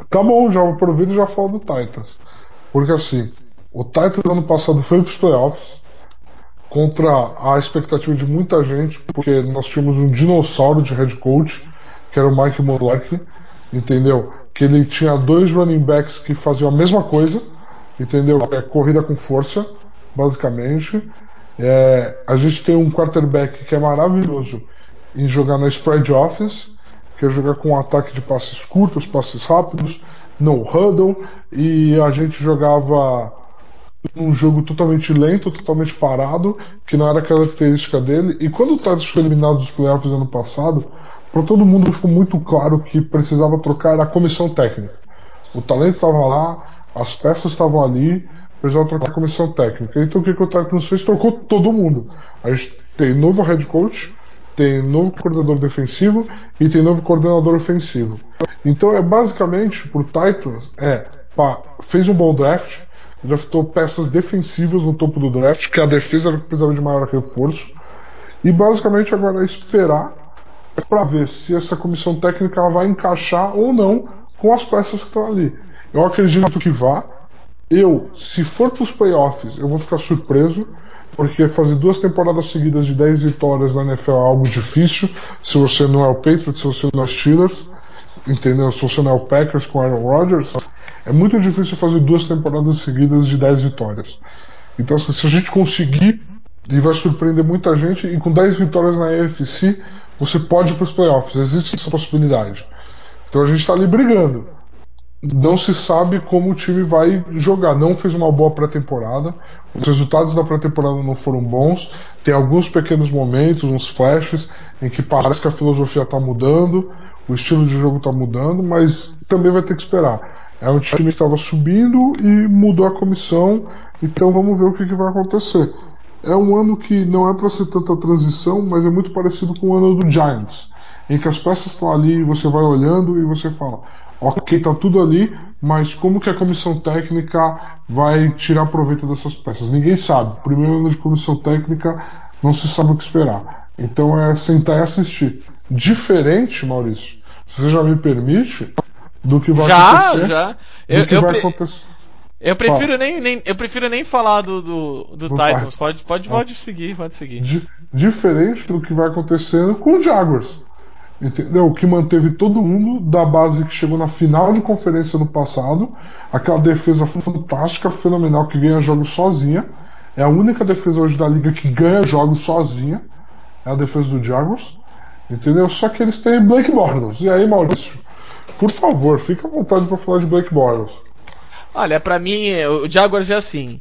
Tá bom, já aproveito e já falo do Titans. Porque assim, o Titans ano passado foi para os playoffs contra a expectativa de muita gente, porque nós tínhamos um dinossauro de head coach, que era o Mike Mularkey, entendeu? Que ele tinha dois running backs que faziam a mesma coisa, entendeu? É corrida com força, basicamente. É, a gente tem um quarterback que é maravilhoso em jogar na spread office, que é jogar com um ataque de passes curtos, passes rápidos, no huddle, e a gente jogava um jogo totalmente lento, totalmente parado, que não era característica dele. E quando o Titans foi eliminado dos playoffs ano passado, para todo mundo ficou muito claro que precisava trocar a comissão técnica. O talento estava lá, as peças estavam ali, precisava trocar a comissão técnica. Então o que, que o Titans fez? Trocou todo mundo. A gente tem novo head coach, tem novo coordenador defensivo e tem novo coordenador ofensivo. Então é basicamente pro Titans é pá, fez um bom draft, draftou peças defensivas no topo do draft, que a defesa precisava de maior reforço, e basicamente agora é esperar para ver se essa comissão técnica vai encaixar ou não com as peças que estão ali. Eu acredito que vá. Eu, se for para os playoffs, eu vou ficar surpreso porque fazer duas temporadas seguidas de 10 vitórias na NFL é algo difícil, se você não é o Patriots, se você não é o Steelers, entendeu? Se você não é o Packers com Aaron Rodgers, é muito difícil fazer duas temporadas seguidas de 10 vitórias. Então, assim, se a gente conseguir, e vai surpreender muita gente, e com 10 vitórias na AFC, você pode ir para os playoffs, existe essa possibilidade. Então a gente está ali brigando não se sabe como o time vai jogar. Não fez uma boa pré-temporada. Os resultados da pré-temporada não foram bons. Tem alguns pequenos momentos, uns flashes, em que parece que a filosofia está mudando, o estilo de jogo está mudando, mas também vai ter que esperar. É um time que estava subindo e mudou a comissão, então vamos ver o que, que vai acontecer. É um ano que não é para ser tanta transição, mas é muito parecido com o ano do Giants, em que as peças estão ali e você vai olhando e você fala: ok, tá tudo ali, mas como que a comissão técnica vai tirar proveito dessas peças? Ninguém sabe. Primeiro ano de comissão técnica, não se sabe o que esperar. Então é sentar e assistir. Diferente, Maurício, se você já me permite, do que vai já, acontecer. Já, já. Eu, eu, vai pre... eu prefiro nem, nem, eu prefiro nem falar do, do, do, do Titans. Pode, pode, pode seguir, pode seguir. Di diferente do que vai acontecendo com o Jaguars. Entendeu? O que manteve todo mundo da base que chegou na final de conferência no passado. Aquela defesa fantástica, fenomenal, que ganha jogos sozinha. É a única defesa hoje da liga que ganha jogos sozinha. É a defesa do Jaguars. Entendeu? Só que eles têm Blake Bortles. E aí, Maurício? Por favor, fique à vontade para falar de Blake Bortles. Olha, para mim, o Jaguars é assim.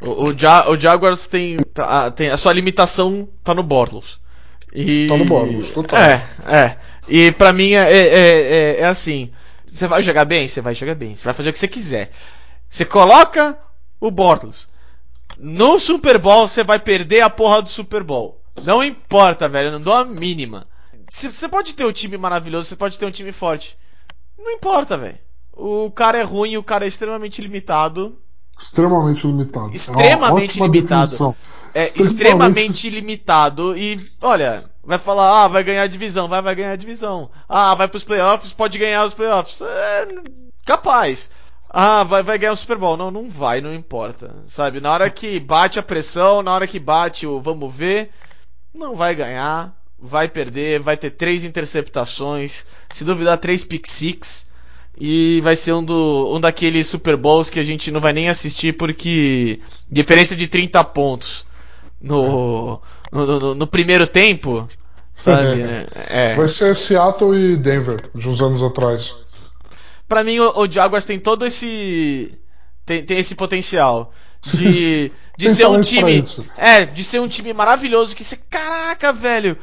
O, o, ja, o Jaguars tem, tá, tem. A sua limitação tá no Bortles. E... Tá no Bortles, total. É, é. E pra mim é, é, é, é assim. Você vai jogar bem? Você vai jogar bem. Você vai fazer o que você quiser. Você coloca o Bortles. No Super Bowl você vai perder a porra do Super Bowl. Não importa, velho. Eu não dou a mínima. Você pode ter um time maravilhoso, você pode ter um time forte. Não importa, velho. O cara é ruim, o cara é extremamente limitado. Extremamente limitado. Extremamente é limitado. É *laughs* extremamente... limitado. E, olha, vai falar, ah, vai ganhar a divisão, vai, vai ganhar a divisão. Ah, vai pros playoffs, pode ganhar os playoffs. É, capaz. Ah, vai, vai ganhar o Super Bowl. Não, não vai, não importa. Sabe? Na hora que bate a pressão, na hora que bate o vamos ver, não vai ganhar vai perder, vai ter três interceptações, se duvidar três pick six e vai ser um, do, um daqueles Super Bowls que a gente não vai nem assistir porque diferença de 30 pontos no, no, no, no primeiro tempo, sabe? *laughs* É. Vai ser Seattle e Denver de uns anos atrás. Para mim o, o Jaguars tem todo esse tem, tem esse potencial de, *laughs* de ser um time é de ser um time maravilhoso que você caraca velho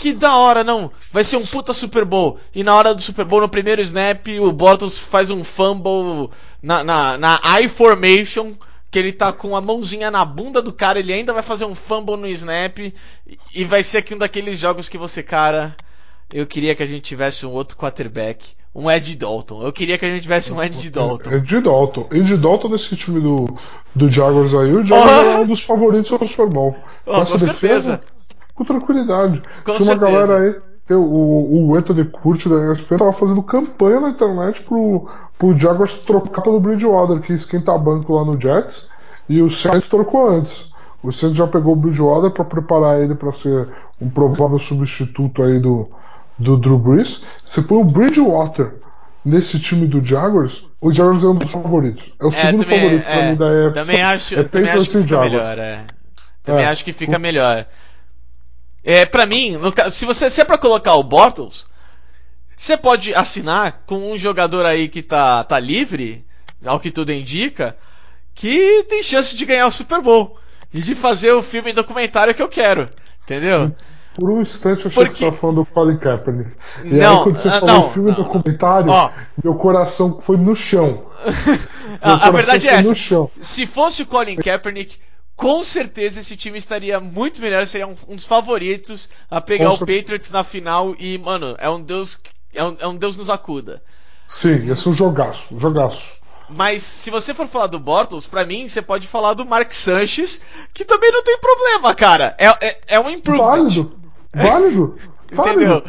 que da hora, não. Vai ser um puta Super Bowl. E na hora do Super Bowl, no primeiro snap, o Bortles faz um fumble na, na, na I formation. Que ele tá com a mãozinha na bunda do cara, ele ainda vai fazer um fumble no snap. E vai ser aqui um daqueles jogos que você, cara. Eu queria que a gente tivesse um outro quarterback. Um Ed Dalton. Eu queria que a gente tivesse um Ed Dalton. Ed Dalton. Ed Dalton nesse time do, do Jaguars aí. O Jaguars oh. é um dos favoritos do Super Bowl. Oh, com certeza com tranquilidade. Com Tinha uma galera aí. O, o Anthony Curti da ESPN tava fazendo campanha na internet pro, pro Jaguars trocar pelo Bridgewater, que esquenta banco lá no Jets, e o Saints trocou antes. O Saints já pegou o Bridgewater para preparar ele para ser um provável substituto aí do, do Drew Brees. Você põe o Bridgewater nesse time do Jaguars, o Jaguars é um dos favoritos. É o é, segundo também, favorito é, pra mim da EFC. Também acho, é também acho que fica melhor. É. Também é. acho que fica melhor. É, para mim, no, se você se é para colocar o Bortles, você pode assinar com um jogador aí que tá, tá livre, ao que tudo indica, que tem chance de ganhar o Super Bowl e de fazer o filme documentário que eu quero, entendeu? Por um instante eu achei Porque... que você estava falando do Colin Kaepernick. E não, aí quando você ah, falou não, filme não, documentário, ó, meu coração foi no chão. *laughs* a, a verdade é essa. Se fosse o Colin Kaepernick, com certeza esse time estaria muito melhor, seria um, um dos favoritos a pegar com o certeza. Patriots na final e, mano, é um Deus. É um, é um Deus nos acuda. Sim, esse é um jogaço, um jogaço. Mas se você for falar do Bortles, para mim você pode falar do Mark Sanchez, que também não tem problema, cara. É, é, é um improvement. Válido, válido. *laughs* Entendeu?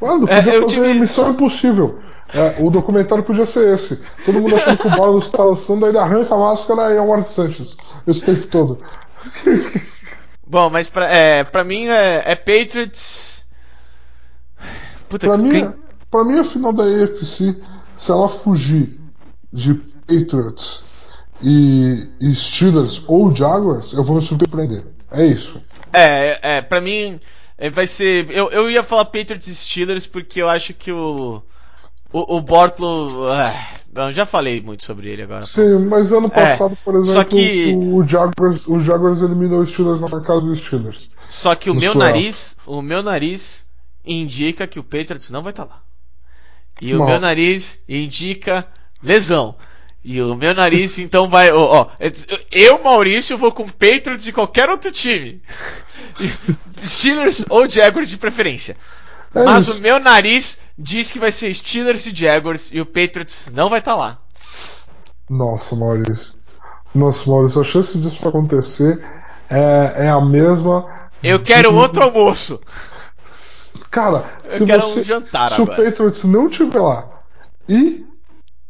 Válido, podia é, fazer missão impossível. É, o documentário podia ser esse. Todo mundo achando que o Bortles está lançando, aí ele arranca a máscara e é o Mark Sanchez esse tempo todo. Bom, mas pra, é, pra mim é, é Patriots. Puta, pra, quem... mim, pra mim, a final da AFC, se ela fugir de Patriots e, e Steelers ou Jaguars, eu vou me surpreender. É isso. É, é, pra mim é, vai ser. Eu, eu ia falar Patriots e Steelers porque eu acho que o. O, o Bortlo. Ah, já falei muito sobre ele agora. Sim, mas ano é, passado, é, por exemplo, que... o, Jaguars, o Jaguars eliminou os Steelers na casa dos Steelers. Só que o meu nariz, o meu nariz indica que o Patriots não vai estar tá lá. E o meu nariz indica lesão. E o meu nariz, *laughs* então, vai. Ó, ó, eu, Maurício, vou com Patriots de qualquer outro time. *laughs* Steelers ou Jaguars de preferência. É Mas isso. o meu nariz diz que vai ser Steelers e Jaguars e o Patriots não vai estar tá lá. Nossa, Maurício. Nossa, Maurício, a chance disso acontecer é, é a mesma. Eu quero de... outro almoço. Cara, se eu quero você, um jantar se agora. o Patriots não tiver lá e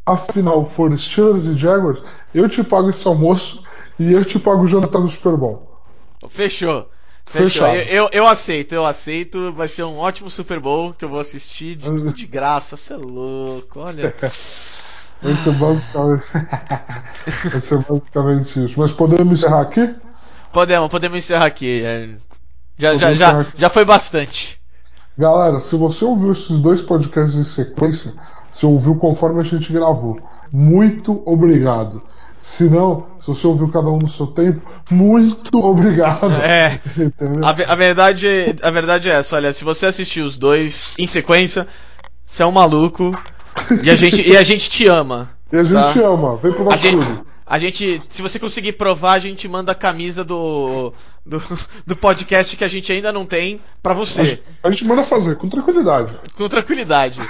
afinal for Steelers e Jaguars, eu te pago esse almoço e eu te pago o jantar do Super Bowl. Fechou. Fechou. Eu, eu, eu, aceito, eu aceito. Vai ser um ótimo Super Bowl que eu vou assistir de, de graça. Você é louco, olha. *laughs* Vai ser, basicamente... *laughs* vai ser basicamente isso. Mas podemos encerrar aqui? Podemos, podemos encerrar aqui. É. Já, já, já, já foi bastante. Galera, se você ouviu esses dois podcasts em sequência, você ouviu conforme a gente gravou. Muito obrigado. Se não, se você ouviu cada um no seu tempo, muito *laughs* obrigado. É. A, a, verdade, a verdade é essa, olha, se você assistiu os dois em sequência, você é um maluco e a gente, e a gente te ama. E a gente tá? te ama, vem pro nosso clube. A gente, se você conseguir provar, a gente manda a camisa do, do, do podcast que a gente ainda não tem para você. A gente manda fazer, com tranquilidade. Com tranquilidade.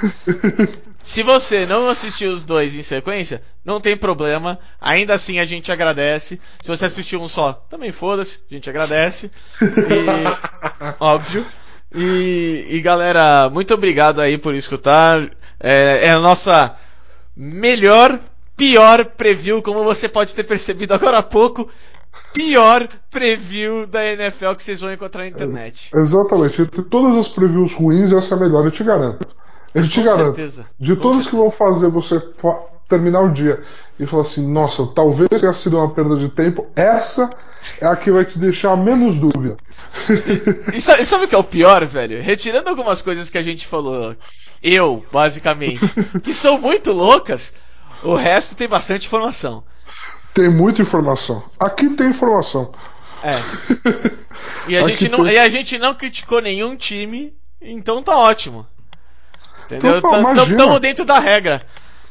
*laughs* se você não assistiu os dois em sequência, não tem problema. Ainda assim a gente agradece. Se você assistiu um só, também foda-se, a gente agradece. E, *laughs* óbvio. E, e galera, muito obrigado aí por escutar. É, é a nossa melhor pior preview, como você pode ter percebido agora há pouco, pior preview da NFL que vocês vão encontrar na internet. É, exatamente. Entre todas as previews ruins, essa é a melhor, eu te garanto. Eu te Com garanto. Certeza. De todas que vão fazer você terminar o dia e falar assim, nossa, talvez tenha sido uma perda de tempo, essa é a que vai te deixar menos dúvida. E, e, sabe, sabe, o que é o pior, velho? Retirando algumas coisas que a gente falou, eu, basicamente, que são muito loucas, o resto tem bastante informação. Tem muita informação. Aqui tem informação. É. *laughs* E a, gente não, tem... e a gente não criticou nenhum time, então tá ótimo. Entendeu? Estamos dentro da regra.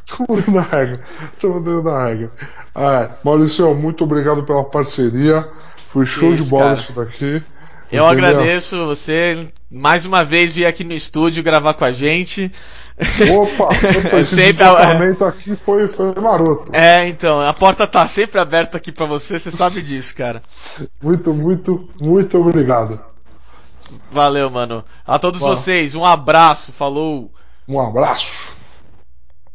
Estamos dentro da regra. Estamos dentro da regra. Ah, Maurício, muito obrigado pela parceria. Foi show isso, de bola cara. isso daqui. Eu Entendeu? agradeço você mais uma vez vir aqui no estúdio gravar com a gente. Opa, *laughs* sempre departamento a... aqui foi, foi maroto. É, então, a porta tá sempre aberta aqui para você, você sabe disso, cara. Muito, muito, muito obrigado. Valeu, mano. A todos vocês, um abraço, falou. Um abraço.